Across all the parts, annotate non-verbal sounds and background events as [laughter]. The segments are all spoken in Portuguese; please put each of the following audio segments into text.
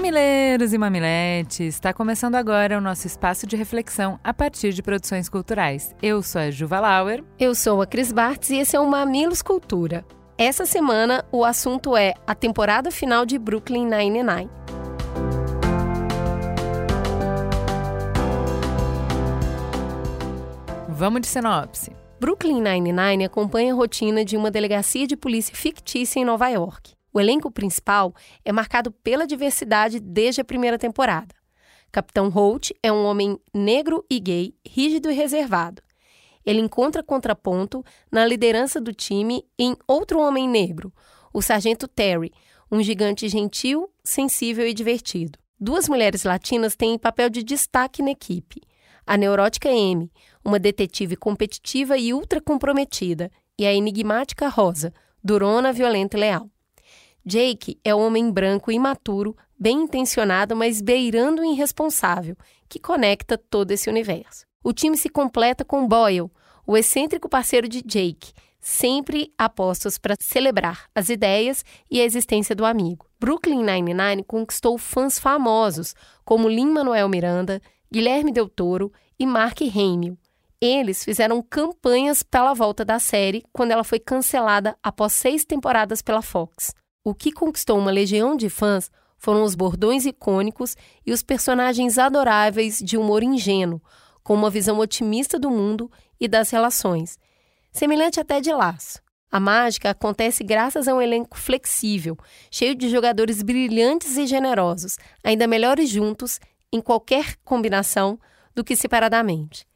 Mamileiros e mamiletes, está começando agora o nosso espaço de reflexão a partir de produções culturais. Eu sou a Juva Lauer. Eu sou a Cris Bartz e esse é o Mamilos Cultura. Essa semana o assunto é a temporada final de Brooklyn Nine-Nine. Vamos de sinopse. Brooklyn Nine-Nine acompanha a rotina de uma delegacia de polícia fictícia em Nova York. O elenco principal é marcado pela diversidade desde a primeira temporada. Capitão Holt é um homem negro e gay, rígido e reservado. Ele encontra contraponto na liderança do time em outro homem negro, o sargento Terry, um gigante gentil, sensível e divertido. Duas mulheres latinas têm papel de destaque na equipe. A neurótica Amy, uma detetive competitiva e ultra comprometida, e a enigmática Rosa, durona, violenta e leal. Jake é um homem branco imaturo, bem intencionado, mas beirando o irresponsável, que conecta todo esse universo. O time se completa com Boyle, o excêntrico parceiro de Jake, sempre apostos para celebrar as ideias e a existência do amigo. Brooklyn Nine-Nine conquistou fãs famosos como Lin-Manuel Miranda, Guilherme Del Toro e Mark Hamill. Eles fizeram campanhas pela volta da série quando ela foi cancelada após seis temporadas pela Fox. O que conquistou uma legião de fãs foram os bordões icônicos e os personagens adoráveis de humor ingênuo, com uma visão otimista do mundo e das relações, semelhante até de laço. A mágica acontece graças a um elenco flexível, cheio de jogadores brilhantes e generosos, ainda melhores juntos, em qualquer combinação, do que separadamente.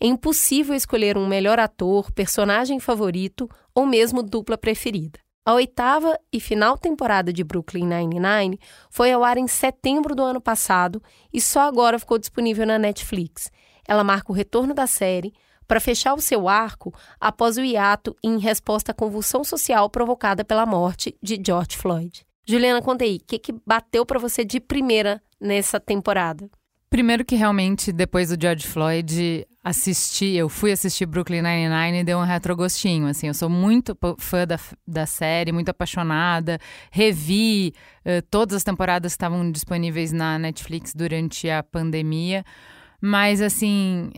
É impossível escolher um melhor ator, personagem favorito ou mesmo dupla preferida. A oitava e final temporada de Brooklyn Nine-Nine foi ao ar em setembro do ano passado e só agora ficou disponível na Netflix. Ela marca o retorno da série para fechar o seu arco após o hiato em resposta à convulsão social provocada pela morte de George Floyd. Juliana, conta aí, o que, que bateu para você de primeira nessa temporada? Primeiro que realmente, depois do George Floyd, assisti, eu fui assistir Brooklyn Nine-Nine e deu um retrogostinho, assim, eu sou muito fã da, da série, muito apaixonada, revi uh, todas as temporadas que estavam disponíveis na Netflix durante a pandemia, mas, assim,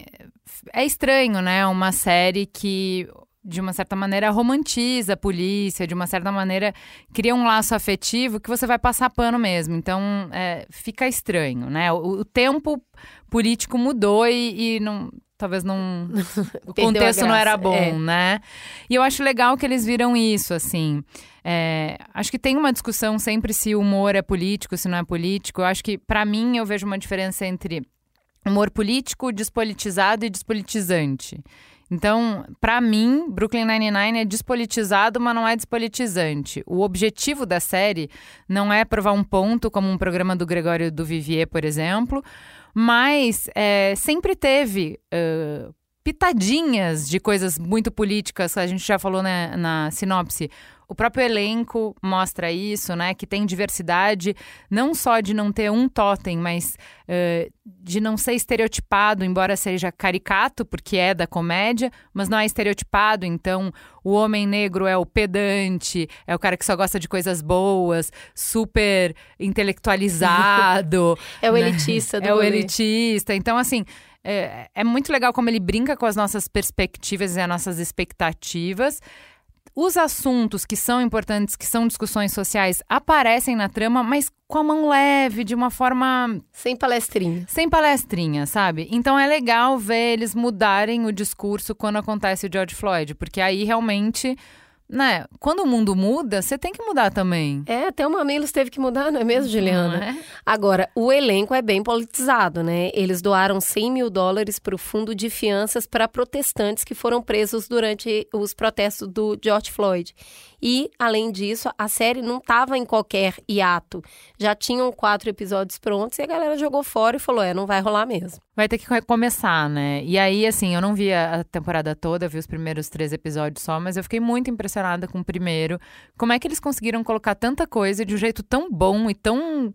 é estranho, né, uma série que de uma certa maneira, romantiza a polícia, de uma certa maneira, cria um laço afetivo que você vai passar pano mesmo. Então, é, fica estranho, né? O, o tempo político mudou e, e não, talvez não. [laughs] o contexto não era bom, é. né? E eu acho legal que eles viram isso, assim. É, acho que tem uma discussão sempre se o humor é político, se não é político. Eu acho que, para mim, eu vejo uma diferença entre humor político, despolitizado e despolitizante. Então, para mim, Brooklyn Nine-Nine é despolitizado, mas não é despolitizante. O objetivo da série não é provar um ponto, como um programa do Gregório do Vivier, por exemplo, mas é, sempre teve uh, pitadinhas de coisas muito políticas, a gente já falou né, na sinopse. O próprio elenco mostra isso, né? Que tem diversidade, não só de não ter um totem, mas uh, de não ser estereotipado, embora seja caricato, porque é da comédia, mas não é estereotipado. Então, o homem negro é o pedante, é o cara que só gosta de coisas boas, super intelectualizado. [laughs] é o né? elitista do É o elitista. Então, assim. É, é muito legal como ele brinca com as nossas perspectivas e as nossas expectativas. Os assuntos que são importantes, que são discussões sociais, aparecem na trama, mas com a mão leve, de uma forma. Sem palestrinha. Sem palestrinha, sabe? Então é legal ver eles mudarem o discurso quando acontece o George Floyd, porque aí realmente né? Quando o mundo muda, você tem que mudar também. É, até o Mamilos teve que mudar, não é mesmo, Juliana? É? Agora, o elenco é bem politizado, né? Eles doaram 100 mil dólares para o fundo de fianças para protestantes que foram presos durante os protestos do George Floyd. E, além disso, a série não estava em qualquer hiato. Já tinham quatro episódios prontos e a galera jogou fora e falou: é, não vai rolar mesmo. Vai ter que começar, né? E aí, assim, eu não vi a temporada toda, vi os primeiros três episódios só, mas eu fiquei muito impressionada com o primeiro. Como é que eles conseguiram colocar tanta coisa de um jeito tão bom e tão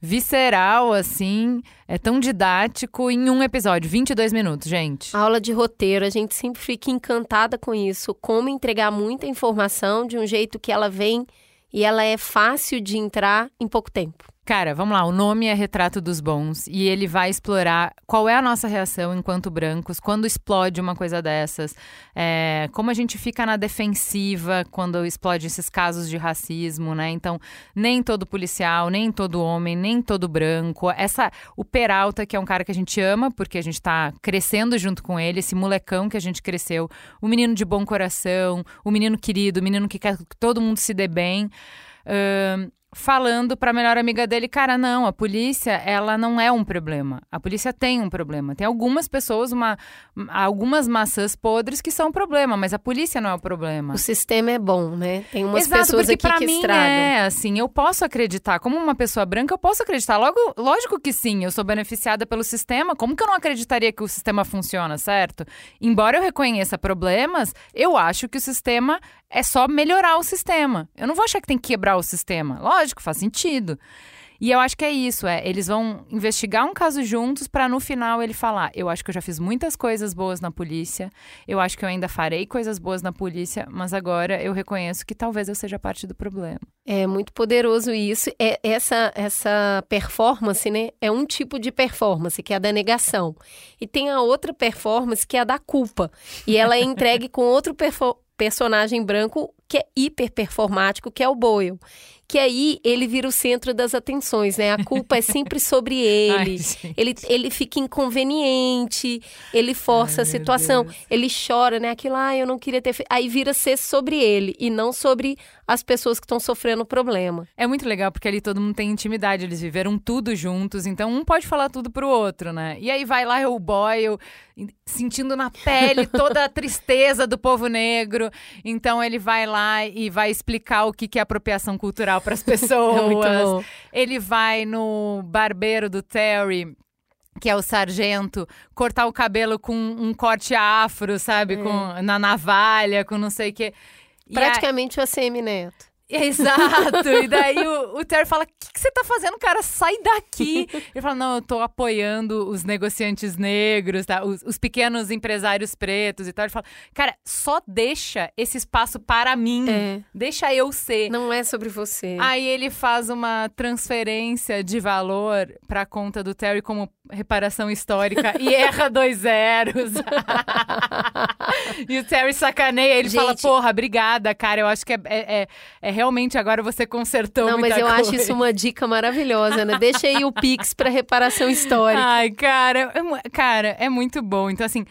visceral, assim, é tão didático em um episódio, 22 minutos, gente. A aula de roteiro, a gente sempre fica encantada com isso, como entregar muita informação de um jeito que ela vem e ela é fácil de entrar em pouco tempo. Cara, vamos lá, o nome é Retrato dos Bons e ele vai explorar qual é a nossa reação enquanto brancos quando explode uma coisa dessas, é, como a gente fica na defensiva quando explode esses casos de racismo, né? Então, nem todo policial, nem todo homem, nem todo branco. Essa, o Peralta, que é um cara que a gente ama porque a gente tá crescendo junto com ele, esse molecão que a gente cresceu, o menino de bom coração, o menino querido, o menino que quer que todo mundo se dê bem. Uh, falando para a melhor amiga dele, cara, não, a polícia, ela não é um problema. A polícia tem um problema. Tem algumas pessoas, uma, algumas maçãs podres que são um problema, mas a polícia não é o problema. O sistema é bom, né? Tem umas Exato, pessoas porque aqui pra que mim estragam. é assim, eu posso acreditar, como uma pessoa branca, eu posso acreditar. Logo, lógico que sim, eu sou beneficiada pelo sistema. Como que eu não acreditaria que o sistema funciona, certo? Embora eu reconheça problemas, eu acho que o sistema é só melhorar o sistema. Eu não vou achar que tem que quebrar o sistema. Lógico, faz sentido. E eu acho que é isso, é, eles vão investigar um caso juntos para no final ele falar: "Eu acho que eu já fiz muitas coisas boas na polícia. Eu acho que eu ainda farei coisas boas na polícia, mas agora eu reconheço que talvez eu seja parte do problema". É muito poderoso isso. É essa essa performance, né? É um tipo de performance que é a da negação. E tem a outra performance que é a da culpa. E ela é entregue com outro personagem branco que é hiper performático, que é o Boyle. Que aí ele vira o centro das atenções, né? A culpa é sempre [laughs] sobre ele. Ai, ele, ele fica inconveniente, ele força Ai, a situação, ele chora, né? Aquilo, ah, eu não queria ter feito. Aí vira ser sobre ele e não sobre as pessoas que estão sofrendo o problema. É muito legal porque ali todo mundo tem intimidade, eles viveram tudo juntos, então um pode falar tudo pro outro, né? E aí vai lá o Boyle sentindo na pele [laughs] toda a tristeza do povo negro, então ele vai lá e vai explicar o que que é apropriação cultural para as [laughs] pessoas. É. Ele vai no barbeiro do Terry que é o sargento, cortar o cabelo com um corte afro, sabe? Com, na navalha, com não sei o quê. E a- Praticamente o ACM Neto. [laughs] Exato! E daí o, o Terry fala: O que, que você tá fazendo, cara? Sai daqui! [laughs] Ele fala: Não, eu tô apoiando os negociantes negros, tá? Os, os pequenos empresários pretos e tal. Ele fala: Cara, só deixa esse espaço para mim. É. Deixa eu ser. Não é sobre você. Aí ele faz uma transferência de valor pra conta do Terry como reparação histórica e [laughs] erra dois zeros. e o Terry sacaneia, ele fala: Gente- Porra, obrigada, cara. Eu acho que é, é- é- é realmente agora você consertou Não, mas eu acho coisa." isso uma dica maravilhosa, né? Deixa aí o Pix para reparação histórica. Ai, cara, é, cara, é muito bom. Então, assim,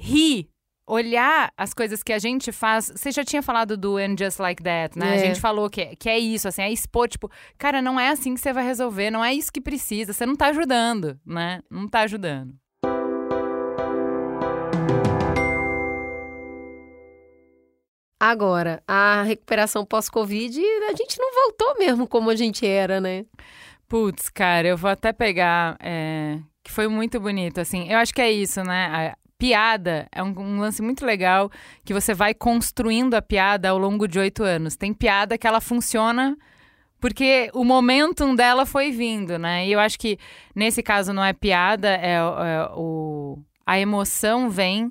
rir, olhar as coisas que a gente faz. Você já tinha falado do And Just Like That, né? A É. gente falou que, que é isso, assim, é expor, tipo, cara, não é assim que você vai resolver, não é isso que precisa, você não tá ajudando, né? Não tá ajudando. Agora, a recuperação pós-Covid, a gente não voltou mesmo como a gente era, né? Putz, cara, eu vou até pegar. é, que foi muito bonito, assim. Eu acho que é isso, né? A piada é um, um lance muito legal que você vai construindo a piada ao longo de oito anos. Tem piada que ela funciona porque o momentum dela foi vindo, né? E eu acho que nesse caso não é piada, é, é o. A emoção vem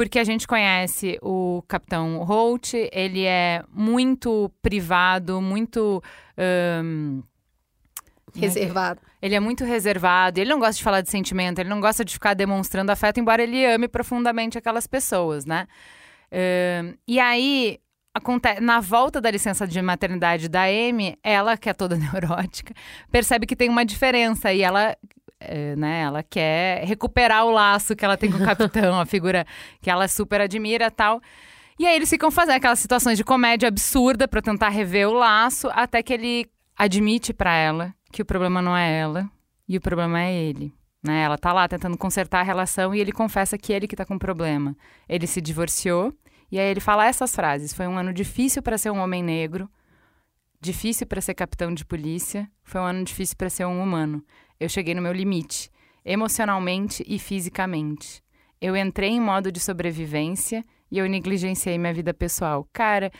porque a gente conhece o Capitão Holt, ele é muito privado, muito. ahn, Reservado. ele é muito reservado, ele não gosta de falar de sentimento, ele não gosta de ficar demonstrando afeto, embora ele ame profundamente aquelas pessoas, né? Ahn, e aí, na volta da licença de maternidade da Amy, ela, que é toda [laughs] neurótica, percebe que tem uma diferença e ela. Eh, né, ela quer recuperar o laço que ela tem com o capitão, a figura que ela super admira tal. E aí eles ficam fazendo aquelas situações de comédia absurda pra tentar rever o laço, até que ele admite pra ela que o problema não é ela e o problema é ele. Né? Ela tá lá tentando consertar a relação e ele confessa que ele que tá com problema. Ele se divorciou E aí ele fala essas frases: Foi um ano difícil para ser um homem negro, difícil para ser capitão de polícia, foi um ano difícil para ser um humano. Eu cheguei no meu limite, emocionalmente e fisicamente. Eu entrei em modo de sobrevivência e eu negligenciei minha vida pessoal. Cara,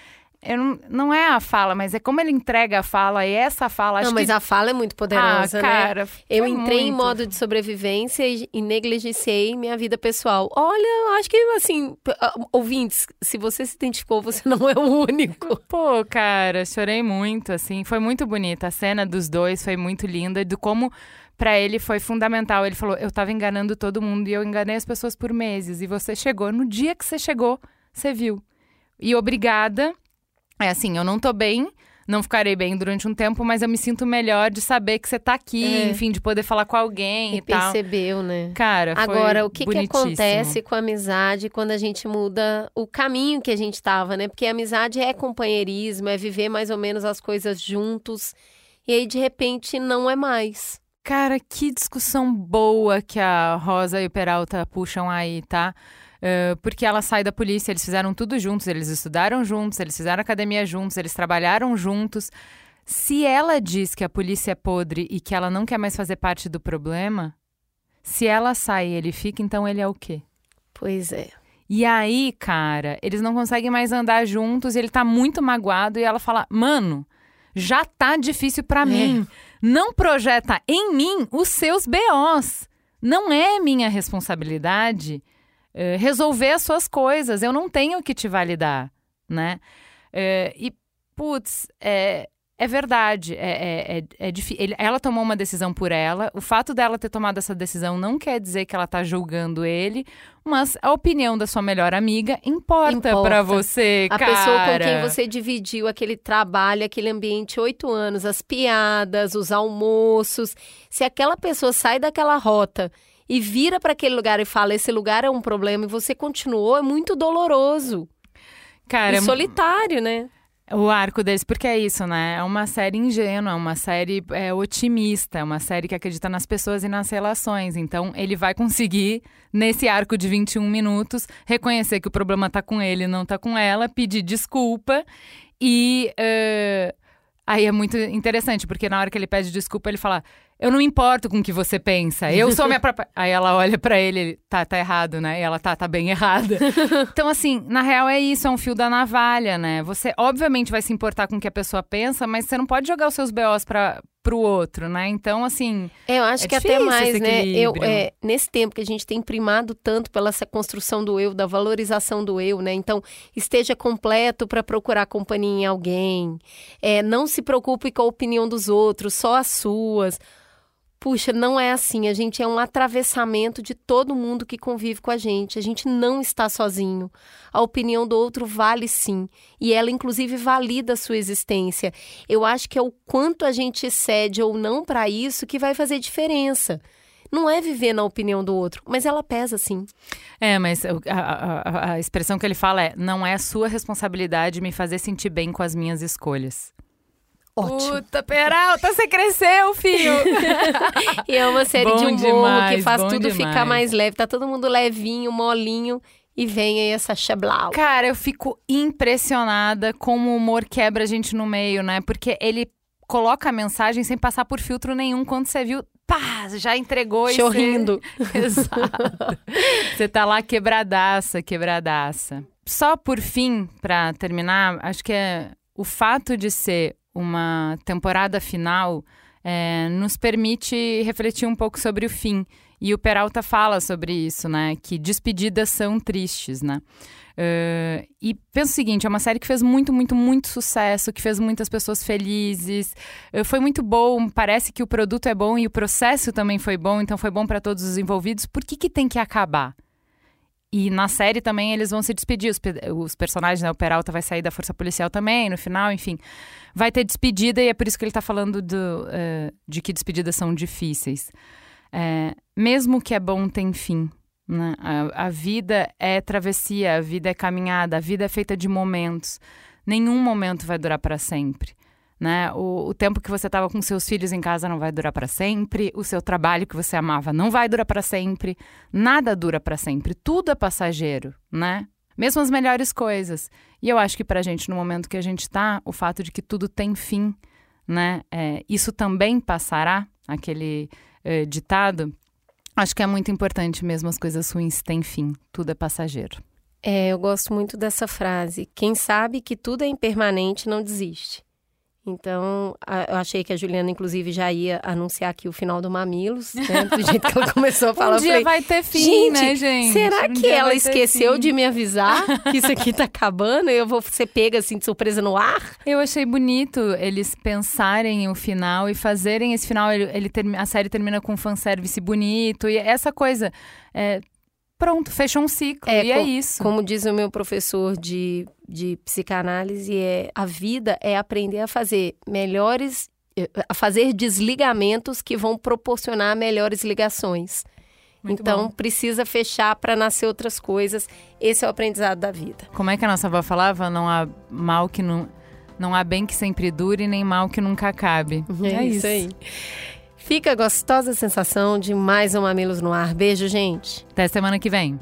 eu não, não é a fala, mas é como ele entrega a fala e essa fala. Não, mas que... a fala é muito poderosa, ah, né? cara, Eu foi entrei em muito. modo de sobrevivência e, negligenciei minha vida pessoal. Olha, eu acho que assim, ah, ouvintes, se você se identificou, você não é o único. [laughs] Pô, cara, chorei muito, assim. Foi muito bonita. A cena dos dois foi muito linda. Do como, pra ele, foi fundamental. Ele falou: Eu tava enganando todo mundo e eu enganei as pessoas por meses. E você chegou. No dia que você chegou, você viu. E obrigada. É assim, eu não tô bem. Não ficarei bem durante um tempo, mas eu me sinto melhor de saber que você tá aqui, É. enfim, de poder falar com alguém e, E tal. percebeu, né? Cara, foi Agora, o que, que acontece com a amizade quando a gente muda o caminho que a gente tava, né? Porque a amizade é companheirismo, é viver mais ou menos as coisas juntos. E aí, de repente, não é mais. Cara, que discussão boa que a Rosa e o Peralta puxam aí, tá? Eh, porque ela sai da polícia, eles fizeram tudo juntos, eles estudaram juntos, eles fizeram academia juntos, eles trabalharam juntos. Se ela diz que a polícia é podre e que ela não quer mais fazer parte do problema, se ela sai e ele fica, então ele é o quê? Pois é. E aí, cara, eles não conseguem mais andar juntos, ele tá muito magoado e ela fala: "Mano, já tá difícil pra mim. Não projeta em mim os seus BOs. Não é minha responsabilidade eh, resolver as suas coisas. Eu não tenho que te validar, né? Eh, e putz, é é verdade, é, é, é, é ela tomou uma decisão por ela. O fato dela ter tomado essa decisão não quer dizer que ela tá julgando ele, mas a opinião da sua melhor amiga importa, Importa. pra você, A cara. pessoa com quem você dividiu aquele trabalho, aquele ambiente oito anos, as piadas, os almoços. Se aquela pessoa sai daquela rota e vira para aquele lugar e fala: esse lugar é um problema e você continuou, é muito doloroso. Cara, e é solitário, né? O arco deles, porque é isso, né? É uma série ingênua, é uma série é, otimista, é uma série que acredita nas pessoas e nas relações. Então, ele vai conseguir, nesse arco de 21 minutos, reconhecer que o problema tá com ele, não tá com ela, pedir desculpa e. eh, Aí é muito interessante, porque na hora que ele pede desculpa, ele fala: Eu não me importo com o que você pensa, eu sou minha [laughs] própria. Aí ela olha pra ele, tá, tá errado, né? E ela tá, tá bem errada. [laughs] Então, assim, na real é isso, é um fio da navalha, né? Você, obviamente, vai se importar com o que a pessoa pensa, mas você não pode jogar os seus BOs pra, pro outro, né? Então, assim, eu acho É que até mais, né? Eu, é, nesse tempo que a gente tem primado tanto pela essa construção do eu, da valorização do eu, né? Então, esteja completo para procurar companhia em alguém. É, não se preocupe com a opinião dos outros, só as suas. Puxa, não é assim. A gente é um atravessamento de todo mundo que convive com a gente. A gente não está sozinho. A opinião do outro vale sim. E ela, inclusive, valida a sua existência. Eu acho que é o quanto a gente cede ou não para isso que vai fazer diferença. Não é viver na opinião do outro, mas ela pesa sim. É, mas a- a- a expressão que ele fala é: não é sua responsabilidade me fazer sentir bem com as minhas escolhas. Ótimo. Puta, Peralta, você cresceu, filho! [laughs] E é uma série Bom de humor que demais, faz bom tudo demais. ficar mais leve. Tá todo mundo levinho, molinho. E vem aí essa chablau. Cara, eu fico impressionada como o humor quebra a gente no meio, né? Porque ele coloca a mensagem sem passar por filtro nenhum. Quando você viu, pá, já entregou e Chorrindo. Você... [laughs] Exato. Você tá lá quebradaça, quebradaça. Só por fim, pra terminar, acho que é o fato de ser uma temporada final é, nos permite refletir um pouco sobre o fim. E o Peralta fala sobre isso, né? Que despedidas são tristes, né? Eh, e pensa o seguinte, é uma série que fez muito, muito, muito sucesso, que fez muitas pessoas felizes. Eh, foi muito bom, parece que o produto é bom e o processo também foi bom, então foi bom para todos os envolvidos. Por que, que tem que acabar? E na série também eles vão se despedir. Os, os personagens, né? O Peralta vai sair da Força Policial também, no final, enfim. Vai ter despedida e é por isso que ele tá falando do, eh, de que despedidas são difíceis. É, mesmo que é bom, tem fim. Né? A, a vida é travessia, a vida é caminhada, a vida é feita de momentos. Nenhum momento vai durar para sempre. Né? O, o tempo que você estava com seus filhos em casa não vai durar para sempre. O seu trabalho que você amava não vai durar para sempre. Nada dura para sempre. Tudo é passageiro, né? mesmo as melhores coisas. E eu acho que pra gente, no momento que a gente tá, o fato de que tudo tem fim, né? É, isso também passará, aquele é, ditado. Acho que é muito importante mesmo as coisas ruins têm fim, tudo é passageiro. É, eu gosto muito dessa frase. Quem sabe que tudo é impermanente não desiste. Então, a, eu achei que a Juliana, inclusive, já ia anunciar aqui o final do Mamilos, né? Do jeito que ela [laughs] começou a falar. um dia falei, vai ter fim, gente, né, gente? Será um que ela esqueceu fim. de me avisar que isso aqui tá [laughs] acabando e eu vou ser pega assim de surpresa no ar? Eu achei bonito eles pensarem o final e fazerem esse final. Ele, ele a série termina com um fanservice bonito e essa coisa. é, pronto, fechou um ciclo. É, e é isso. Como diz o meu professor de, de psicanálise, é a vida é aprender a fazer melhores, eh, a fazer desligamentos que vão proporcionar melhores ligações. Muito então bom. precisa fechar para nascer outras coisas. Esse é o aprendizado da vida. Como é que a nossa avó falava? Não há mal que não. Não há bem que sempre dure, nem mal que nunca acabe. [laughs] É, isso aí. Fica a gostosa sensação de mais um Mamilos no ar. Beijo, gente. Até semana que vem.